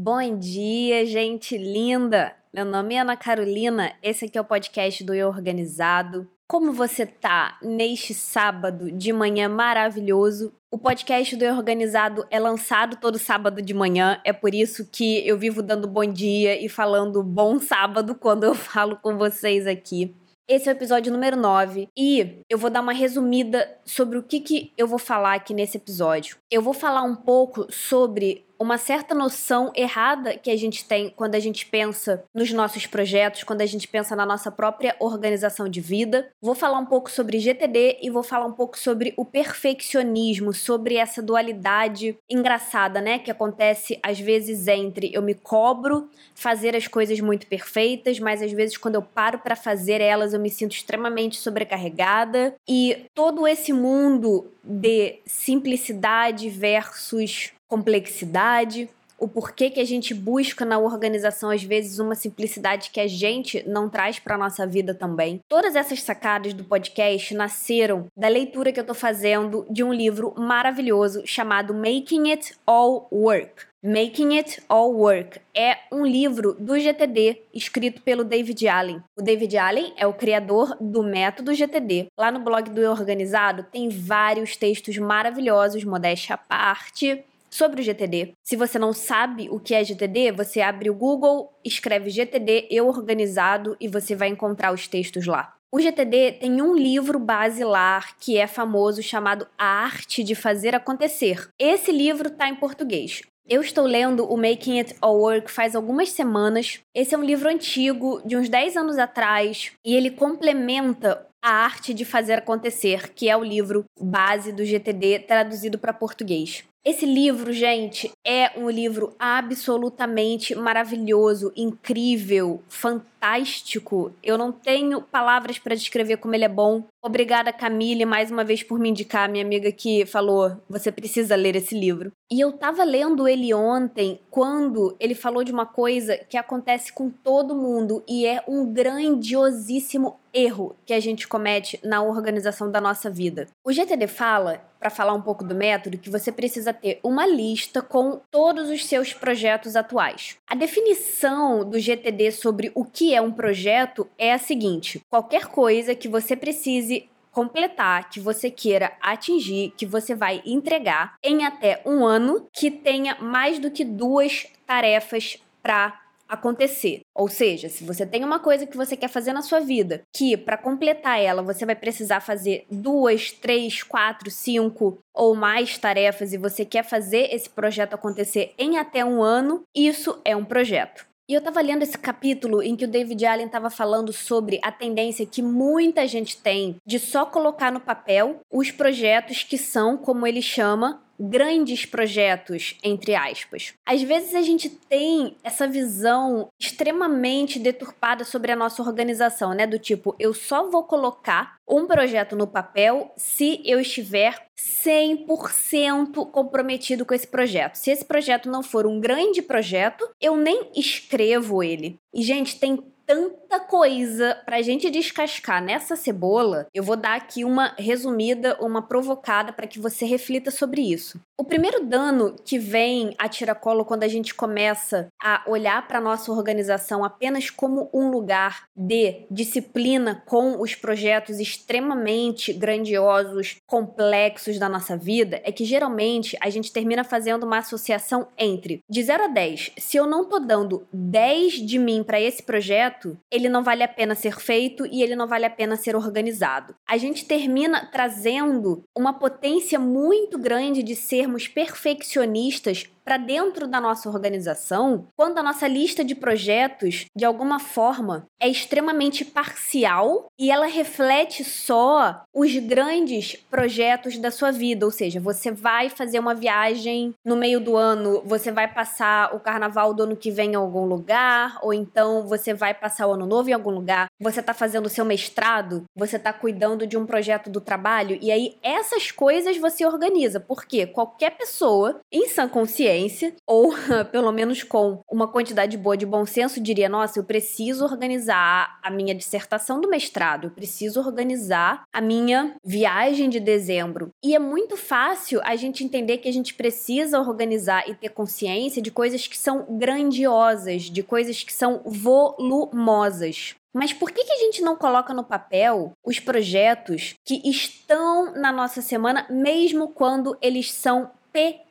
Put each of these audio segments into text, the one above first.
Bom dia, gente linda! Meu nome é Ana Carolina, esse aqui é o podcast do Eu Organizado. Como você tá neste sábado de manhã maravilhoso? O podcast do Eu Organizado é lançado todo sábado de manhã, é por isso que eu vivo dando bom dia e falando bom sábado quando eu falo com vocês aqui. Esse é o episódio número 9 e eu vou dar uma resumida sobre o que, que eu vou falar aqui nesse episódio. Eu vou falar um pouco sobre uma certa noção errada que a gente tem quando a gente pensa nos nossos projetos, quando a gente pensa na nossa própria organização de vida. Vou falar um pouco sobre GTD e vou falar um pouco sobre o perfeccionismo, sobre essa dualidade engraçada, né, que acontece às vezes entre eu me cobro fazer as coisas muito perfeitas, mas às vezes quando eu paro para fazer elas eu me sinto extremamente sobrecarregada e todo esse mundo de simplicidade versus complexidade, o porquê que a gente busca na organização às vezes uma simplicidade que a gente não traz para nossa vida também. Todas essas sacadas do podcast nasceram da leitura que eu tô fazendo de um livro maravilhoso chamado Making It All Work. Making It All Work é um livro do GTD escrito pelo David Allen. O David Allen é o criador do método GTD. Lá no blog do Organizado tem vários textos maravilhosos, modéstia à parte, sobre o GTD. Se você não sabe o que é GTD, você abre o Google, escreve GTD Eu Organizado e você vai encontrar os textos lá. O GTD tem um livro basilar que é famoso chamado A Arte de Fazer Acontecer. Esse livro está em português. Eu estou lendo o Making It All Work faz algumas semanas. Esse é um livro antigo, de uns 10 anos atrás, e ele complementa a Arte de Fazer Acontecer, que é o livro base do GTD traduzido para português. Esse livro, gente, é um livro absolutamente maravilhoso, incrível, fantástico. Eu não tenho palavras para descrever como ele é bom. Obrigada, Camille, mais uma vez por me indicar, minha amiga que falou: você precisa ler esse livro. E eu tava lendo ele ontem quando ele falou de uma coisa que acontece com todo mundo e é um grandiosíssimo erro que a gente comete na organização da nossa vida. O GTD fala para falar um pouco do método, que você precisa ter uma lista com todos os seus projetos atuais. A definição do GTD sobre o que é um projeto é a seguinte: qualquer coisa que você precise completar, que você queira atingir, que você vai entregar em até um ano, que tenha mais do que duas tarefas para acontecer. Ou seja, se você tem uma coisa que você quer fazer na sua vida, que para completar ela você vai precisar fazer duas, três, quatro, cinco ou mais tarefas e você quer fazer esse projeto acontecer em até um ano, isso é um projeto. E eu estava lendo esse capítulo em que o David Allen estava falando sobre a tendência que muita gente tem de só colocar no papel os projetos que são, como ele chama, grandes projetos, entre aspas. Às vezes a gente tem essa visão extremamente deturpada sobre a nossa organização, né? Do tipo, eu só vou colocar um projeto no papel se eu estiver 100% comprometido com esse projeto. Se esse projeto não for um grande projeto, eu nem escrevo ele. E, gente, tem tanta coisa pra gente descascar nessa cebola, eu vou dar aqui uma resumida, uma provocada para que você reflita sobre isso. O primeiro dano que vem a tiracolo quando a gente começa a olhar para nossa organização apenas como um lugar de disciplina com os projetos extremamente grandiosos, complexos da nossa vida, é que geralmente a gente termina fazendo uma associação entre de 0 a 10. Se eu não tô dando 10 de mim para esse projeto, ele não vale a pena ser feito e ele não vale a pena ser organizado. A gente termina trazendo uma potência muito grande de ser sermos perfeccionistas para dentro da nossa organização, quando a nossa lista de projetos, de alguma forma, é extremamente parcial e ela reflete só os grandes projetos da sua vida, ou seja, você vai fazer uma viagem no meio do ano, você vai passar o carnaval do ano que vem em algum lugar, ou então você vai passar o ano novo em algum lugar, você tá fazendo o seu mestrado, você tá cuidando de um projeto do trabalho, e aí essas coisas você organiza, porque qualquer pessoa em sã consciência, ou pelo menos com uma quantidade boa de bom senso, diria: nossa, eu preciso organizar a minha dissertação do mestrado, eu preciso organizar a minha viagem de dezembro. E é muito fácil a gente entender que a gente precisa organizar e ter consciência de coisas que são grandiosas, de coisas que são volumosas. Mas por que, que a gente não coloca no papel os projetos que estão na nossa semana, mesmo quando eles são pequenos?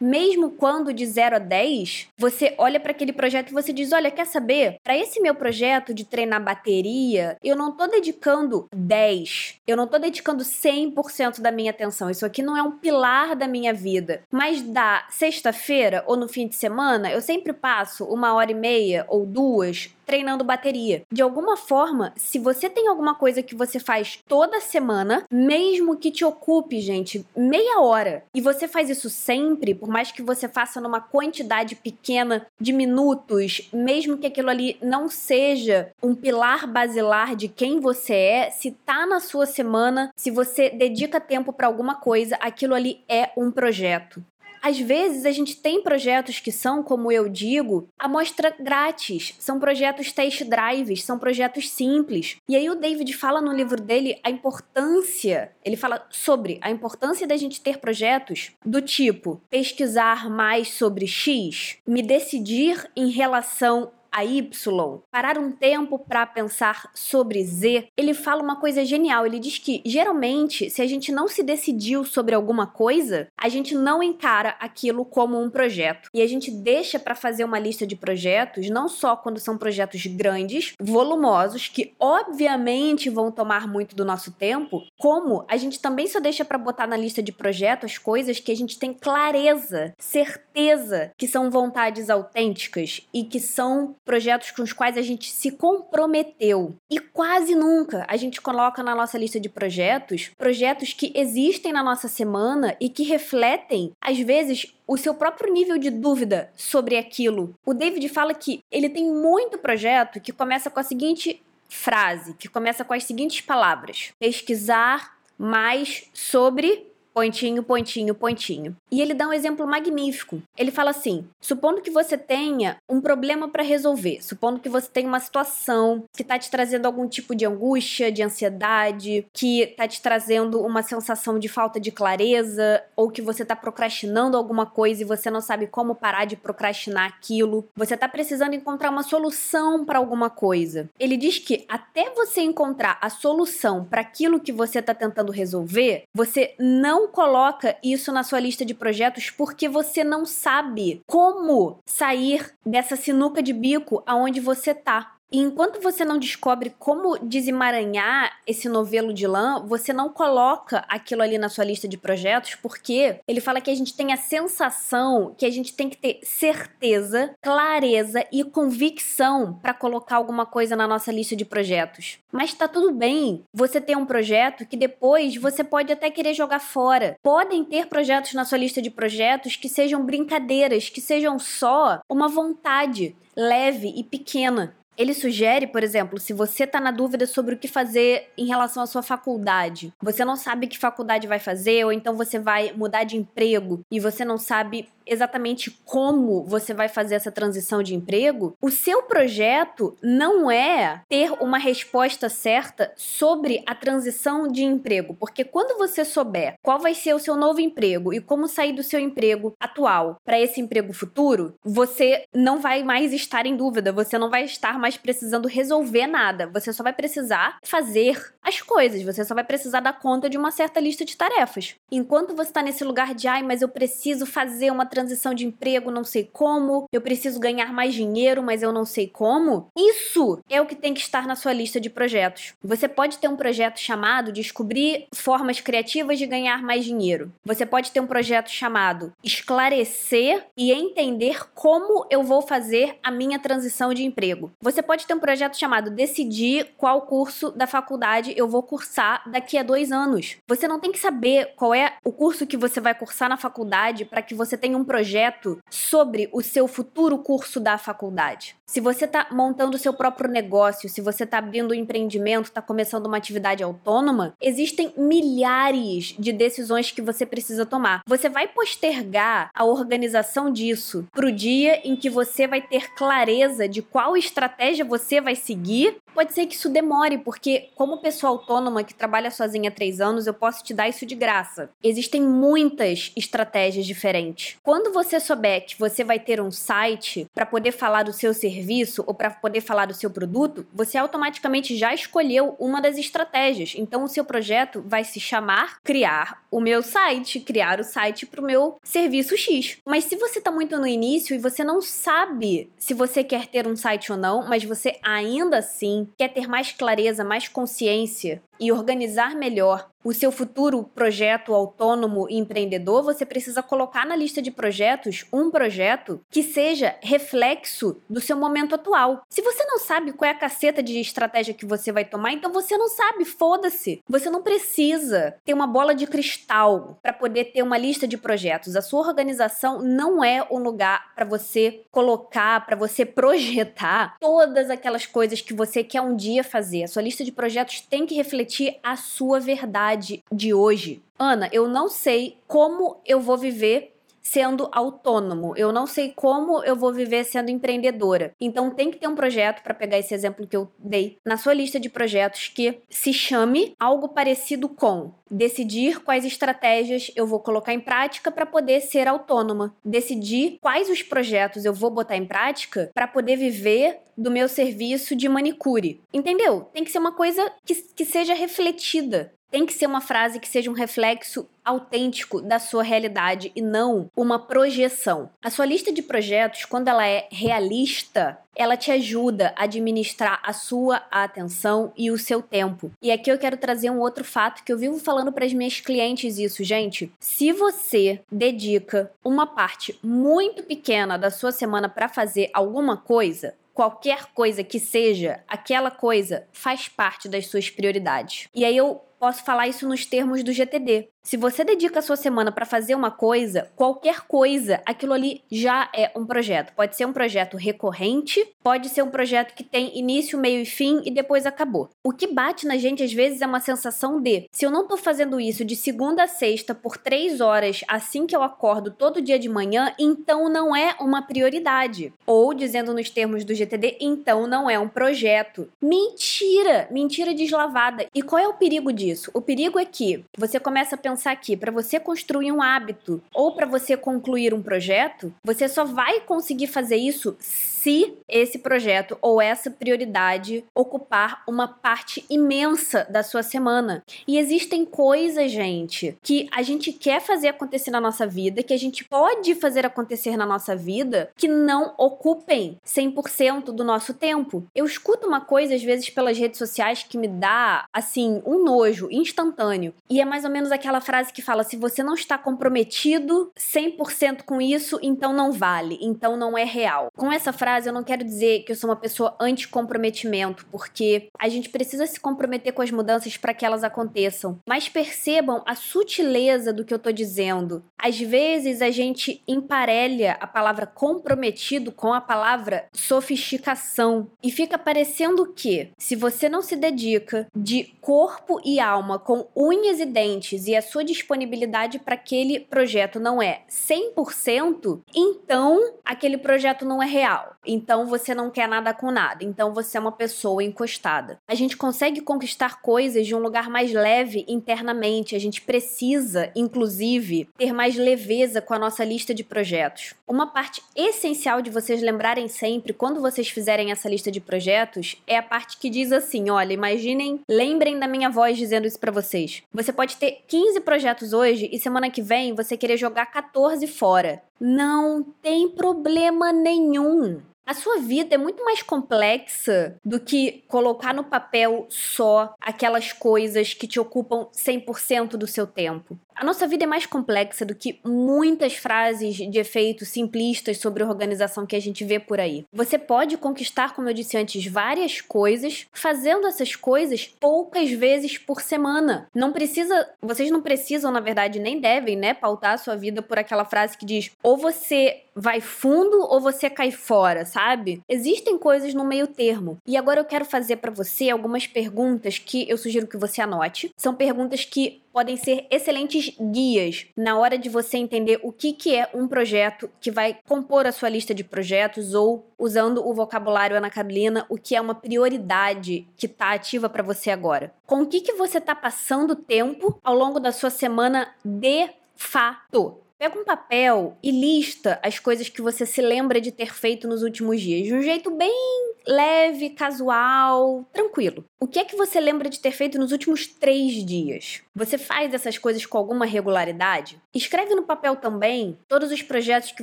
Mesmo quando de 0 a 10, você olha para aquele projeto e você diz: Olha, quer saber? Para esse meu projeto de treinar bateria, eu não tô dedicando 10, eu não tô dedicando 100% da minha atenção. Isso aqui não é um pilar da minha vida. Mas da sexta-feira ou no fim de semana, eu sempre passo uma hora e meia ou duas treinando bateria. De alguma forma, se você tem alguma coisa que você faz toda semana, mesmo que te ocupe, gente, meia hora, e você faz isso sempre, por mais que você faça numa quantidade pequena de minutos, mesmo que aquilo ali não seja um pilar basilar de quem você é, se tá na sua semana, se você dedica tempo para alguma coisa, aquilo ali é um projeto. Às vezes a gente tem projetos que são, como eu digo, amostra grátis, são projetos test drives, são projetos simples. E aí o David fala no livro dele a importância, ele fala sobre a importância da gente ter projetos do tipo pesquisar mais sobre X, me decidir em relação a Y, parar um tempo para pensar sobre Z, ele fala uma coisa genial. Ele diz que geralmente, se a gente não se decidiu sobre alguma coisa, a gente não encara aquilo como um projeto. E a gente deixa para fazer uma lista de projetos, não só quando são projetos grandes, volumosos, que obviamente vão tomar muito do nosso tempo, como a gente também só deixa para botar na lista de projetos coisas que a gente tem clareza, certeza que são vontades autênticas e que são projetos com os quais a gente se comprometeu. E quase nunca a gente coloca na nossa lista de projetos projetos que existem na nossa semana e que refletem, às vezes, o seu próprio nível de dúvida sobre aquilo. O David fala que ele tem muito projeto que começa com a seguinte frase, que começa com as seguintes palavras: pesquisar mais sobre Pontinho, pontinho, pontinho. E ele dá um exemplo magnífico. Ele fala assim: supondo que você tenha um problema para resolver, supondo que você tenha uma situação que está te trazendo algum tipo de angústia, de ansiedade, que está te trazendo uma sensação de falta de clareza, ou que você está procrastinando alguma coisa e você não sabe como parar de procrastinar aquilo, você está precisando encontrar uma solução para alguma coisa. Ele diz que até você encontrar a solução para aquilo que você está tentando resolver, você não não coloca isso na sua lista de projetos porque você não sabe como sair dessa sinuca de bico aonde você tá. E enquanto você não descobre como desemaranhar esse novelo de lã, você não coloca aquilo ali na sua lista de projetos, porque ele fala que a gente tem a sensação que a gente tem que ter certeza, clareza e convicção para colocar alguma coisa na nossa lista de projetos. Mas tá tudo bem você ter um projeto que depois você pode até querer jogar fora. Podem ter projetos na sua lista de projetos que sejam brincadeiras, que sejam só uma vontade leve e pequena ele sugere, por exemplo, se você está na dúvida sobre o que fazer em relação à sua faculdade, você não sabe que faculdade vai fazer, ou então você vai mudar de emprego e você não sabe exatamente como você vai fazer essa transição de emprego, o seu projeto não é ter uma resposta certa sobre a transição de emprego, porque quando você souber qual vai ser o seu novo emprego e como sair do seu emprego atual para esse emprego futuro, você não vai mais estar em dúvida, você não vai estar mais precisando resolver nada, você só vai precisar fazer as coisas, você só vai precisar dar conta de uma certa lista de tarefas. Enquanto você está nesse lugar de ai, mas eu preciso fazer uma transição de emprego, não sei como, eu preciso ganhar mais dinheiro, mas eu não sei como. Isso é o que tem que estar na sua lista de projetos. Você pode ter um projeto chamado Descobrir formas criativas de ganhar mais dinheiro. Você pode ter um projeto chamado Esclarecer e entender como eu vou fazer a minha transição de emprego. Você pode ter um projeto chamado Decidir qual curso da faculdade eu vou cursar daqui a dois anos. Você não tem que saber qual é o curso que você vai cursar na faculdade para que você tenha um projeto sobre o seu futuro curso da faculdade. Se você está montando o seu próprio negócio, se você está abrindo um empreendimento, está começando uma atividade autônoma, existem milhares de decisões que você precisa tomar. Você vai postergar a organização disso para o dia em que você vai ter clareza de qual estratégia você vai seguir Pode ser que isso demore, porque, como pessoa autônoma que trabalha sozinha há três anos, eu posso te dar isso de graça. Existem muitas estratégias diferentes. Quando você souber que você vai ter um site para poder falar do seu serviço ou para poder falar do seu produto, você automaticamente já escolheu uma das estratégias. Então, o seu projeto vai se chamar Criar o meu site, criar o site para o meu serviço X. Mas se você está muito no início e você não sabe se você quer ter um site ou não, mas você ainda assim quer ter mais clareza, mais consciência e organizar melhor o seu futuro projeto autônomo e empreendedor, você precisa colocar na lista de projetos um projeto que seja reflexo do seu momento atual. Se você não sabe qual é a caceta de estratégia que você vai tomar, então você não sabe, foda-se. Você não precisa ter uma bola de cristal para poder ter uma lista de projetos. A sua organização não é o lugar para você colocar, para você projetar todas aquelas coisas que você quer um dia fazer. A sua lista de projetos tem que refletir a sua verdade de hoje. Ana, eu não sei como eu vou viver sendo autônomo. Eu não sei como eu vou viver sendo empreendedora. Então tem que ter um projeto para pegar esse exemplo que eu dei na sua lista de projetos que se chame algo parecido com decidir quais estratégias eu vou colocar em prática para poder ser autônoma, decidir quais os projetos eu vou botar em prática para poder viver do meu serviço de manicure. Entendeu? Tem que ser uma coisa que, que seja refletida. Tem que ser uma frase que seja um reflexo autêntico da sua realidade e não uma projeção. A sua lista de projetos, quando ela é realista, ela te ajuda a administrar a sua atenção e o seu tempo. E aqui eu quero trazer um outro fato que eu vivo falando para as minhas clientes isso, gente. Se você dedica uma parte muito pequena da sua semana para fazer alguma coisa, qualquer coisa que seja, aquela coisa faz parte das suas prioridades. E aí eu posso falar isso nos termos do GTD. Se você dedica a sua semana para fazer uma coisa, qualquer coisa, aquilo ali já é um projeto. Pode ser um projeto recorrente, pode ser um projeto que tem início, meio e fim e depois acabou. O que bate na gente às vezes é uma sensação de: se eu não tô fazendo isso de segunda a sexta por três horas assim que eu acordo todo dia de manhã, então não é uma prioridade. Ou, dizendo nos termos do GTD, então não é um projeto. Mentira! Mentira deslavada. E qual é o perigo disso? O perigo é que você começa a que para você construir um hábito ou para você concluir um projeto, você só vai conseguir fazer isso se esse projeto ou essa prioridade ocupar uma parte imensa da sua semana. E existem coisas, gente, que a gente quer fazer acontecer na nossa vida, que a gente pode fazer acontecer na nossa vida, que não ocupem 100% do nosso tempo. Eu escuto uma coisa às vezes pelas redes sociais que me dá assim um nojo instantâneo. E é mais ou menos aquela frase que fala: se você não está comprometido 100% com isso, então não vale, então não é real. Com essa frase frase, eu não quero dizer que eu sou uma pessoa anti-comprometimento, porque a gente precisa se comprometer com as mudanças para que elas aconteçam. Mas percebam a sutileza do que eu tô dizendo. Às vezes a gente emparelha a palavra comprometido com a palavra sofisticação e fica parecendo que, se você não se dedica de corpo e alma com unhas e dentes e a sua disponibilidade para aquele projeto não é 100%, então aquele projeto não é real. Então você não quer nada com nada. Então você é uma pessoa encostada. A gente consegue conquistar coisas de um lugar mais leve internamente. A gente precisa, inclusive, ter mais leveza com a nossa lista de projetos. Uma parte essencial de vocês lembrarem sempre quando vocês fizerem essa lista de projetos é a parte que diz assim: olha, imaginem, lembrem da minha voz dizendo isso para vocês. Você pode ter 15 projetos hoje e semana que vem você querer jogar 14 fora. Não tem problema nenhum. A sua vida é muito mais complexa do que colocar no papel só aquelas coisas que te ocupam 100% do seu tempo. A nossa vida é mais complexa do que muitas frases de efeito simplistas sobre organização que a gente vê por aí. Você pode conquistar, como eu disse antes, várias coisas fazendo essas coisas poucas vezes por semana. Não precisa, vocês não precisam, na verdade, nem devem, né, pautar a sua vida por aquela frase que diz: ou você vai fundo ou você cai fora, sabe? Existem coisas no meio termo. E agora eu quero fazer para você algumas perguntas que eu sugiro que você anote. São perguntas que podem ser excelentes guias na hora de você entender o que, que é um projeto que vai compor a sua lista de projetos ou, usando o vocabulário Ana Carolina, o que é uma prioridade que está ativa para você agora. Com o que, que você está passando tempo ao longo da sua semana de fato? Pega um papel e lista as coisas que você se lembra de ter feito nos últimos dias, de um jeito bem leve, casual, tranquilo. O que é que você lembra de ter feito nos últimos três dias? Você faz essas coisas com alguma regularidade? Escreve no papel também todos os projetos que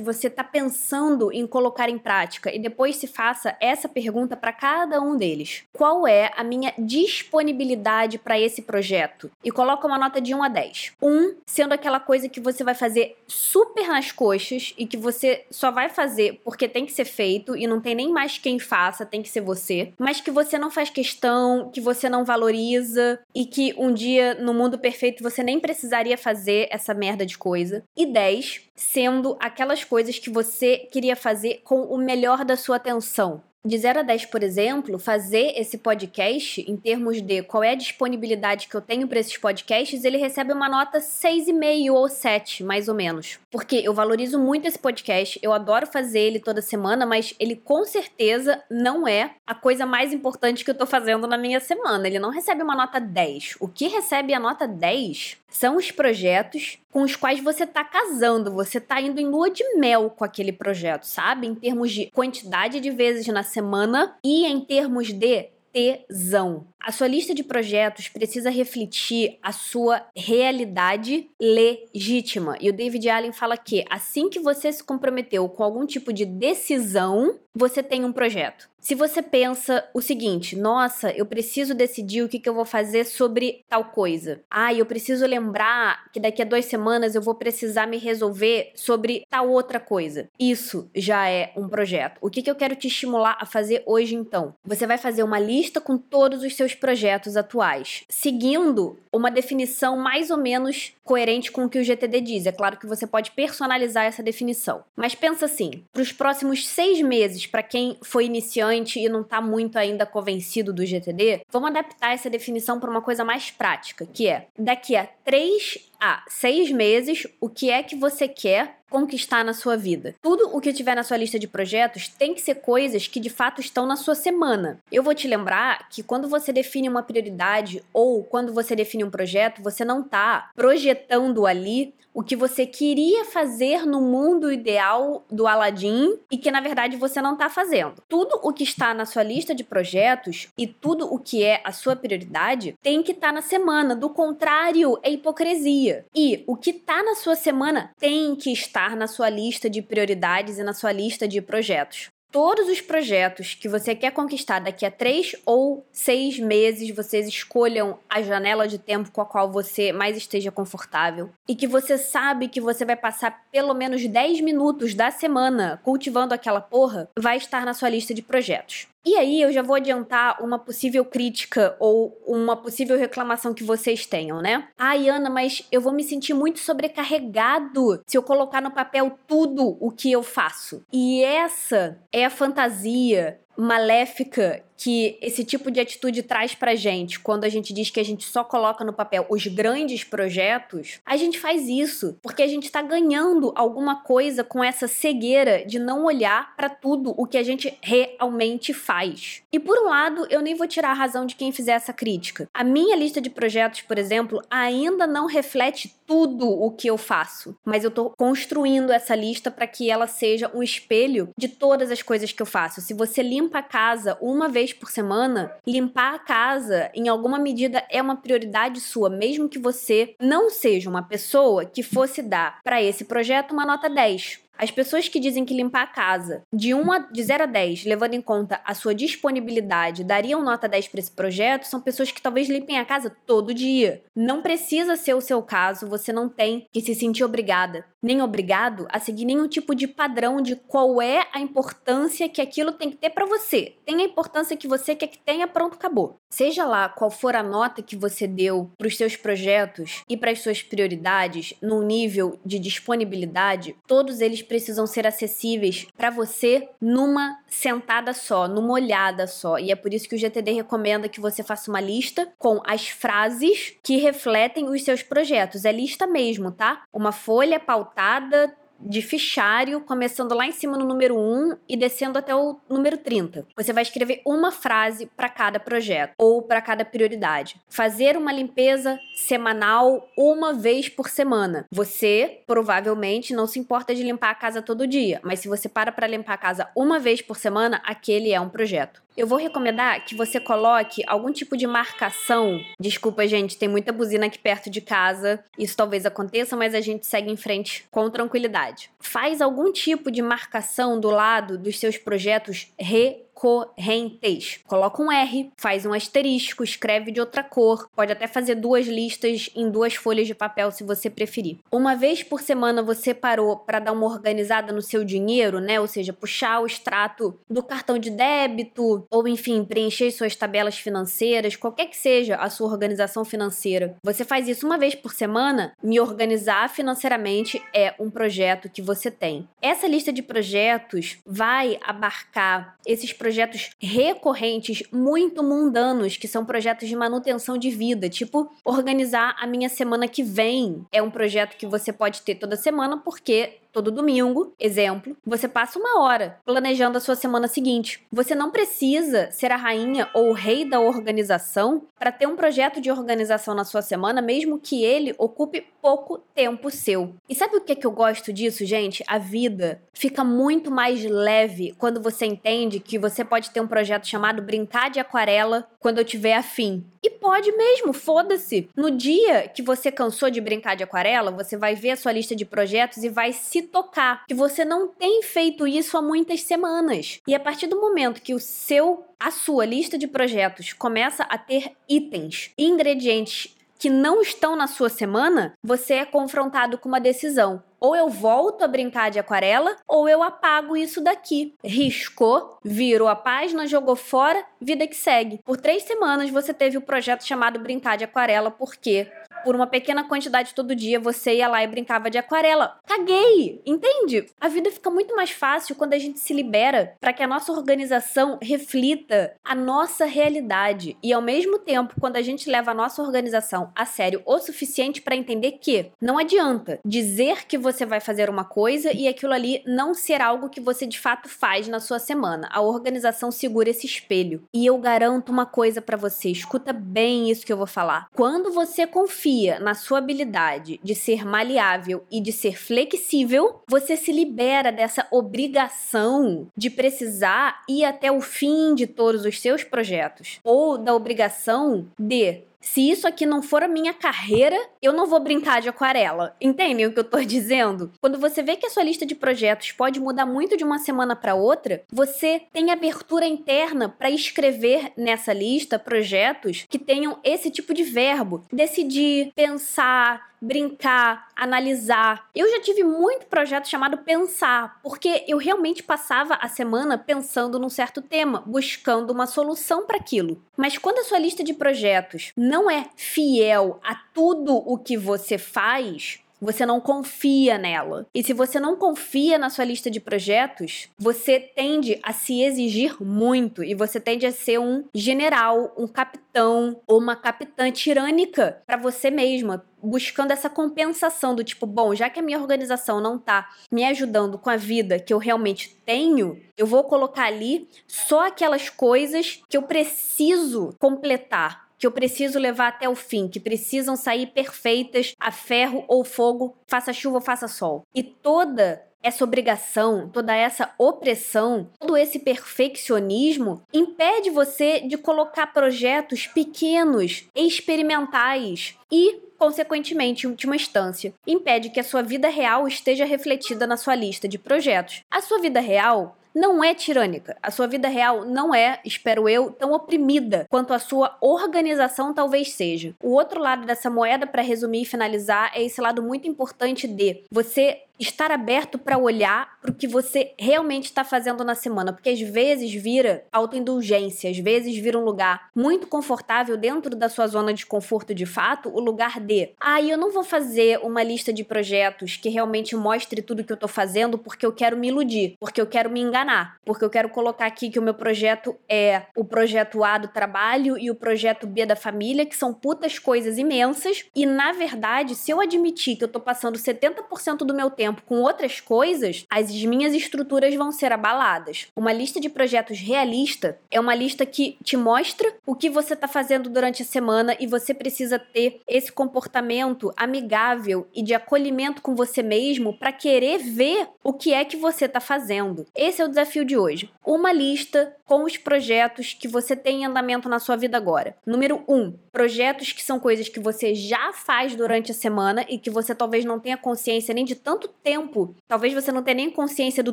você está pensando em colocar em prática e depois se faça essa pergunta para cada um deles: Qual é a minha disponibilidade para esse projeto? E coloca uma nota de 1 a 10. 1 sendo aquela coisa que você vai fazer super nas coxas e que você só vai fazer porque tem que ser feito e não tem nem mais quem faça, tem que ser você, mas que você não faz questão que você não valoriza e que um dia no mundo perfeito você nem precisaria fazer essa merda de coisa. E 10, sendo aquelas coisas que você queria fazer com o melhor da sua atenção de 0 a 10, por exemplo, fazer esse podcast, em termos de qual é a disponibilidade que eu tenho para esses podcasts, ele recebe uma nota 6,5 ou 7, mais ou menos. Porque eu valorizo muito esse podcast, eu adoro fazer ele toda semana, mas ele com certeza não é a coisa mais importante que eu tô fazendo na minha semana. Ele não recebe uma nota 10. O que recebe a nota 10 são os projetos com os quais você tá casando, você tá indo em lua de mel com aquele projeto, sabe? Em termos de quantidade de vezes na semana e em termos de tesão. A sua lista de projetos precisa refletir a sua realidade legítima. E o David Allen fala que assim que você se comprometeu com algum tipo de decisão, você tem um projeto. Se você pensa o seguinte, nossa, eu preciso decidir o que, que eu vou fazer sobre tal coisa. Ah, eu preciso lembrar que daqui a duas semanas eu vou precisar me resolver sobre tal outra coisa. Isso já é um projeto. O que, que eu quero te estimular a fazer hoje então? Você vai fazer uma lista com todos os seus projetos atuais, seguindo uma definição mais ou menos coerente com o que o GTD diz. É claro que você pode personalizar essa definição. Mas pensa assim: para os próximos seis meses, para quem foi iniciante e não está muito ainda convencido do GTD, vamos adaptar essa definição para uma coisa mais prática, que é daqui a três a seis meses, o que é que você quer conquistar na sua vida. Tudo o que tiver na sua lista de projetos tem que ser coisas que de fato estão na sua semana. Eu vou te lembrar que quando você define uma prioridade ou quando você define um projeto, você não está projetando ali o que você queria fazer no mundo ideal do Aladdin e que na verdade você não está fazendo. Tudo o que está na sua lista de projetos e tudo o que é a sua prioridade tem que estar tá na semana. Do contrário, é hipocrisia. E o que está na sua semana tem que estar na sua lista de prioridades e na sua lista de projetos. Todos os projetos que você quer conquistar daqui a três ou seis meses, vocês escolham a janela de tempo com a qual você mais esteja confortável. E que você sabe que você vai passar pelo menos 10 minutos da semana cultivando aquela porra, vai estar na sua lista de projetos. E aí eu já vou adiantar uma possível crítica ou uma possível reclamação que vocês tenham, né? Ai, Ana, mas eu vou me sentir muito sobrecarregado se eu colocar no papel tudo o que eu faço. E essa é a fantasia maléfica que esse tipo de atitude traz pra gente quando a gente diz que a gente só coloca no papel os grandes projetos, a gente faz isso porque a gente tá ganhando alguma coisa com essa cegueira de não olhar para tudo o que a gente realmente faz. E por um lado, eu nem vou tirar a razão de quem fizer essa crítica. A minha lista de projetos, por exemplo, ainda não reflete tudo o que eu faço, mas eu tô construindo essa lista para que ela seja um espelho de todas as coisas que eu faço. Se você limpa a casa uma vez por semana, limpar a casa em alguma medida é uma prioridade sua, mesmo que você não seja uma pessoa que fosse dar para esse projeto uma nota 10. As pessoas que dizem que limpar a casa de, de 0 a 10, levando em conta a sua disponibilidade, dariam nota 10 para esse projeto, são pessoas que talvez limpem a casa todo dia. Não precisa ser o seu caso, você não tem que se sentir obrigada, nem obrigado a seguir nenhum tipo de padrão de qual é a importância que aquilo tem que ter para você. Tem a importância que você quer que tenha, pronto, acabou. Seja lá qual for a nota que você deu para os seus projetos e para as suas prioridades, no nível de disponibilidade, todos eles precisam ser acessíveis para você numa sentada só, numa olhada só. E é por isso que o GTD recomenda que você faça uma lista com as frases que refletem os seus projetos. É lista mesmo, tá? Uma folha pautada de fichário, começando lá em cima no número 1 e descendo até o número 30. Você vai escrever uma frase para cada projeto ou para cada prioridade. Fazer uma limpeza semanal uma vez por semana. Você provavelmente não se importa de limpar a casa todo dia, mas se você para para limpar a casa uma vez por semana, aquele é um projeto. Eu vou recomendar que você coloque algum tipo de marcação. Desculpa, gente, tem muita buzina aqui perto de casa. Isso talvez aconteça, mas a gente segue em frente com tranquilidade. Faz algum tipo de marcação do lado dos seus projetos re correntes. Coloca um R, faz um asterisco, escreve de outra cor. Pode até fazer duas listas em duas folhas de papel se você preferir. Uma vez por semana você parou para dar uma organizada no seu dinheiro, né? Ou seja, puxar o extrato do cartão de débito ou enfim, preencher suas tabelas financeiras, qualquer que seja a sua organização financeira. Você faz isso uma vez por semana, me organizar financeiramente é um projeto que você tem. Essa lista de projetos vai abarcar esses projetos projetos recorrentes, muito mundanos, que são projetos de manutenção de vida, tipo organizar a minha semana que vem. É um projeto que você pode ter toda semana porque todo domingo, exemplo, você passa uma hora planejando a sua semana seguinte. Você não precisa ser a rainha ou o rei da organização para ter um projeto de organização na sua semana, mesmo que ele ocupe pouco tempo seu. E sabe o que, é que eu gosto disso, gente? A vida fica muito mais leve quando você entende que você pode ter um projeto chamado Brincar de Aquarela quando eu tiver afim. E pode mesmo, foda-se. No dia que você cansou de brincar de aquarela, você vai ver a sua lista de projetos e vai se tocar que você não tem feito isso há muitas semanas. E a partir do momento que o seu a sua lista de projetos começa a ter itens, ingredientes que não estão na sua semana, você é confrontado com uma decisão. Ou eu volto a brincar de aquarela, ou eu apago isso daqui. Riscou, virou a página, jogou fora, vida que segue. Por três semanas você teve o projeto chamado Brincar de Aquarela, porque por uma pequena quantidade todo dia, você ia lá e brincava de aquarela. Caguei! Entende? A vida fica muito mais fácil quando a gente se libera para que a nossa organização reflita a nossa realidade. E ao mesmo tempo, quando a gente leva a nossa organização a sério o suficiente para entender que não adianta dizer que você vai fazer uma coisa e aquilo ali não ser algo que você de fato faz na sua semana. A organização segura esse espelho. E eu garanto uma coisa para você, escuta bem isso que eu vou falar. Quando você confia confia na sua habilidade de ser maleável e de ser flexível, você se libera dessa obrigação de precisar ir até o fim de todos os seus projetos ou da obrigação de se isso aqui não for a minha carreira, eu não vou brincar de aquarela. Entendem o que eu tô dizendo? Quando você vê que a sua lista de projetos pode mudar muito de uma semana para outra, você tem abertura interna para escrever nessa lista projetos que tenham esse tipo de verbo. Decidir, pensar, brincar, analisar. Eu já tive muito projeto chamado pensar, porque eu realmente passava a semana pensando num certo tema, buscando uma solução para aquilo. Mas quando a sua lista de projetos não é fiel a tudo o que você faz, você não confia nela. E se você não confia na sua lista de projetos, você tende a se exigir muito e você tende a ser um general, um capitão ou uma capitã tirânica para você mesma, buscando essa compensação do tipo, bom, já que a minha organização não tá me ajudando com a vida que eu realmente tenho, eu vou colocar ali só aquelas coisas que eu preciso completar que eu preciso levar até o fim, que precisam sair perfeitas a ferro ou fogo, faça chuva ou faça sol. E toda essa obrigação, toda essa opressão, todo esse perfeccionismo impede você de colocar projetos pequenos, experimentais e consequentemente, em última instância, impede que a sua vida real esteja refletida na sua lista de projetos. A sua vida real não é tirânica. A sua vida real não é, espero eu, tão oprimida quanto a sua organização talvez seja. O outro lado dessa moeda, para resumir e finalizar, é esse lado muito importante de você estar aberto para olhar para o que você realmente está fazendo na semana, porque às vezes vira autoindulgência, às vezes vira um lugar muito confortável dentro da sua zona de conforto de fato, o lugar de, ah, eu não vou fazer uma lista de projetos que realmente mostre tudo que eu estou fazendo porque eu quero me iludir, porque eu quero me enganar, porque eu quero colocar aqui que o meu projeto é o projeto A do trabalho e o projeto B da família, que são putas coisas imensas, e na verdade, se eu admitir que eu estou passando 70% do meu tempo tempo com outras coisas, as minhas estruturas vão ser abaladas. Uma lista de projetos realista é uma lista que te mostra o que você está fazendo durante a semana e você precisa ter esse comportamento amigável e de acolhimento com você mesmo para querer ver o que é que você está fazendo. Esse é o desafio de hoje. Uma lista com os projetos que você tem em andamento na sua vida agora. Número 1, um, projetos que são coisas que você já faz durante a semana e que você talvez não tenha consciência nem de tanto tempo. Talvez você não tenha nem consciência do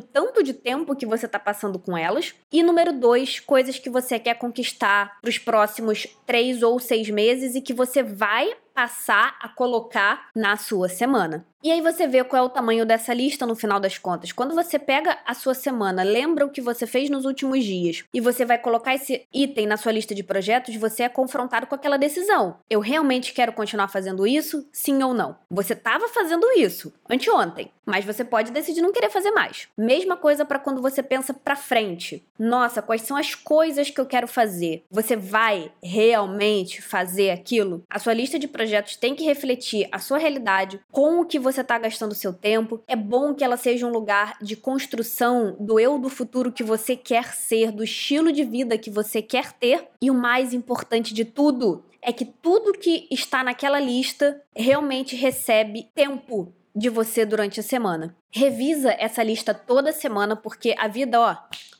tanto de tempo que você está passando com elas. E número dois, coisas que você quer conquistar para os próximos três ou seis meses e que você vai passar a colocar na sua semana. E aí você vê qual é o tamanho dessa lista no final das contas. Quando você pega a sua semana, lembra o que você fez nos últimos dias e você vai colocar esse item na sua lista de projetos, você é confrontado com aquela decisão. Eu realmente quero continuar fazendo isso? Sim ou não? Você estava fazendo isso anteontem, mas você pode decidir não querer fazer mais. Mesma coisa para quando você pensa para frente. Nossa, quais são as coisas que eu quero fazer? Você vai realmente fazer aquilo? A sua lista de projetos tem que refletir a sua realidade, com o que você está gastando seu tempo. É bom que ela seja um lugar de construção do eu do futuro que você quer ser, do estilo de vida que você quer ter. E o mais importante de tudo é que tudo que está naquela lista realmente recebe tempo de você durante a semana. Revisa essa lista toda semana porque a vida, ó,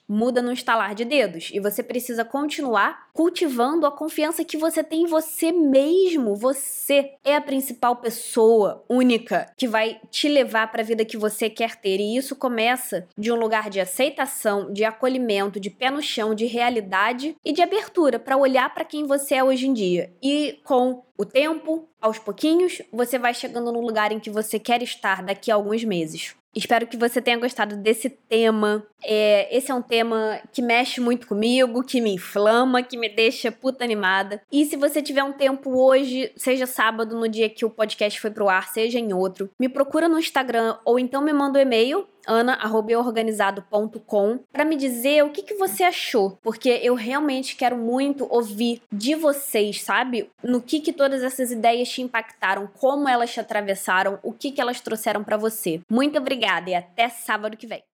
muda no estalar de dedos e você precisa continuar cultivando a confiança que você tem em você mesmo. Você é a principal pessoa única que vai te levar para a vida que você quer ter e isso começa de um lugar de aceitação, de acolhimento, de pé no chão, de realidade e de abertura para olhar para quem você é hoje em dia. E com o tempo, aos pouquinhos, você vai chegando no lugar em que você quer estar daqui a alguns meses. Espero que você tenha gostado desse tema. É, esse é um tema que mexe muito comigo, que me inflama, que me deixa puta animada. E se você tiver um tempo hoje, seja sábado, no dia que o podcast foi pro ar, seja em outro, me procura no Instagram ou então me manda um e-mail ana@organizado.com para me dizer o que, que você achou, porque eu realmente quero muito ouvir de vocês, sabe? No que que todas essas ideias te impactaram, como elas te atravessaram, o que que elas trouxeram para você. Muito obrigada e até sábado que vem.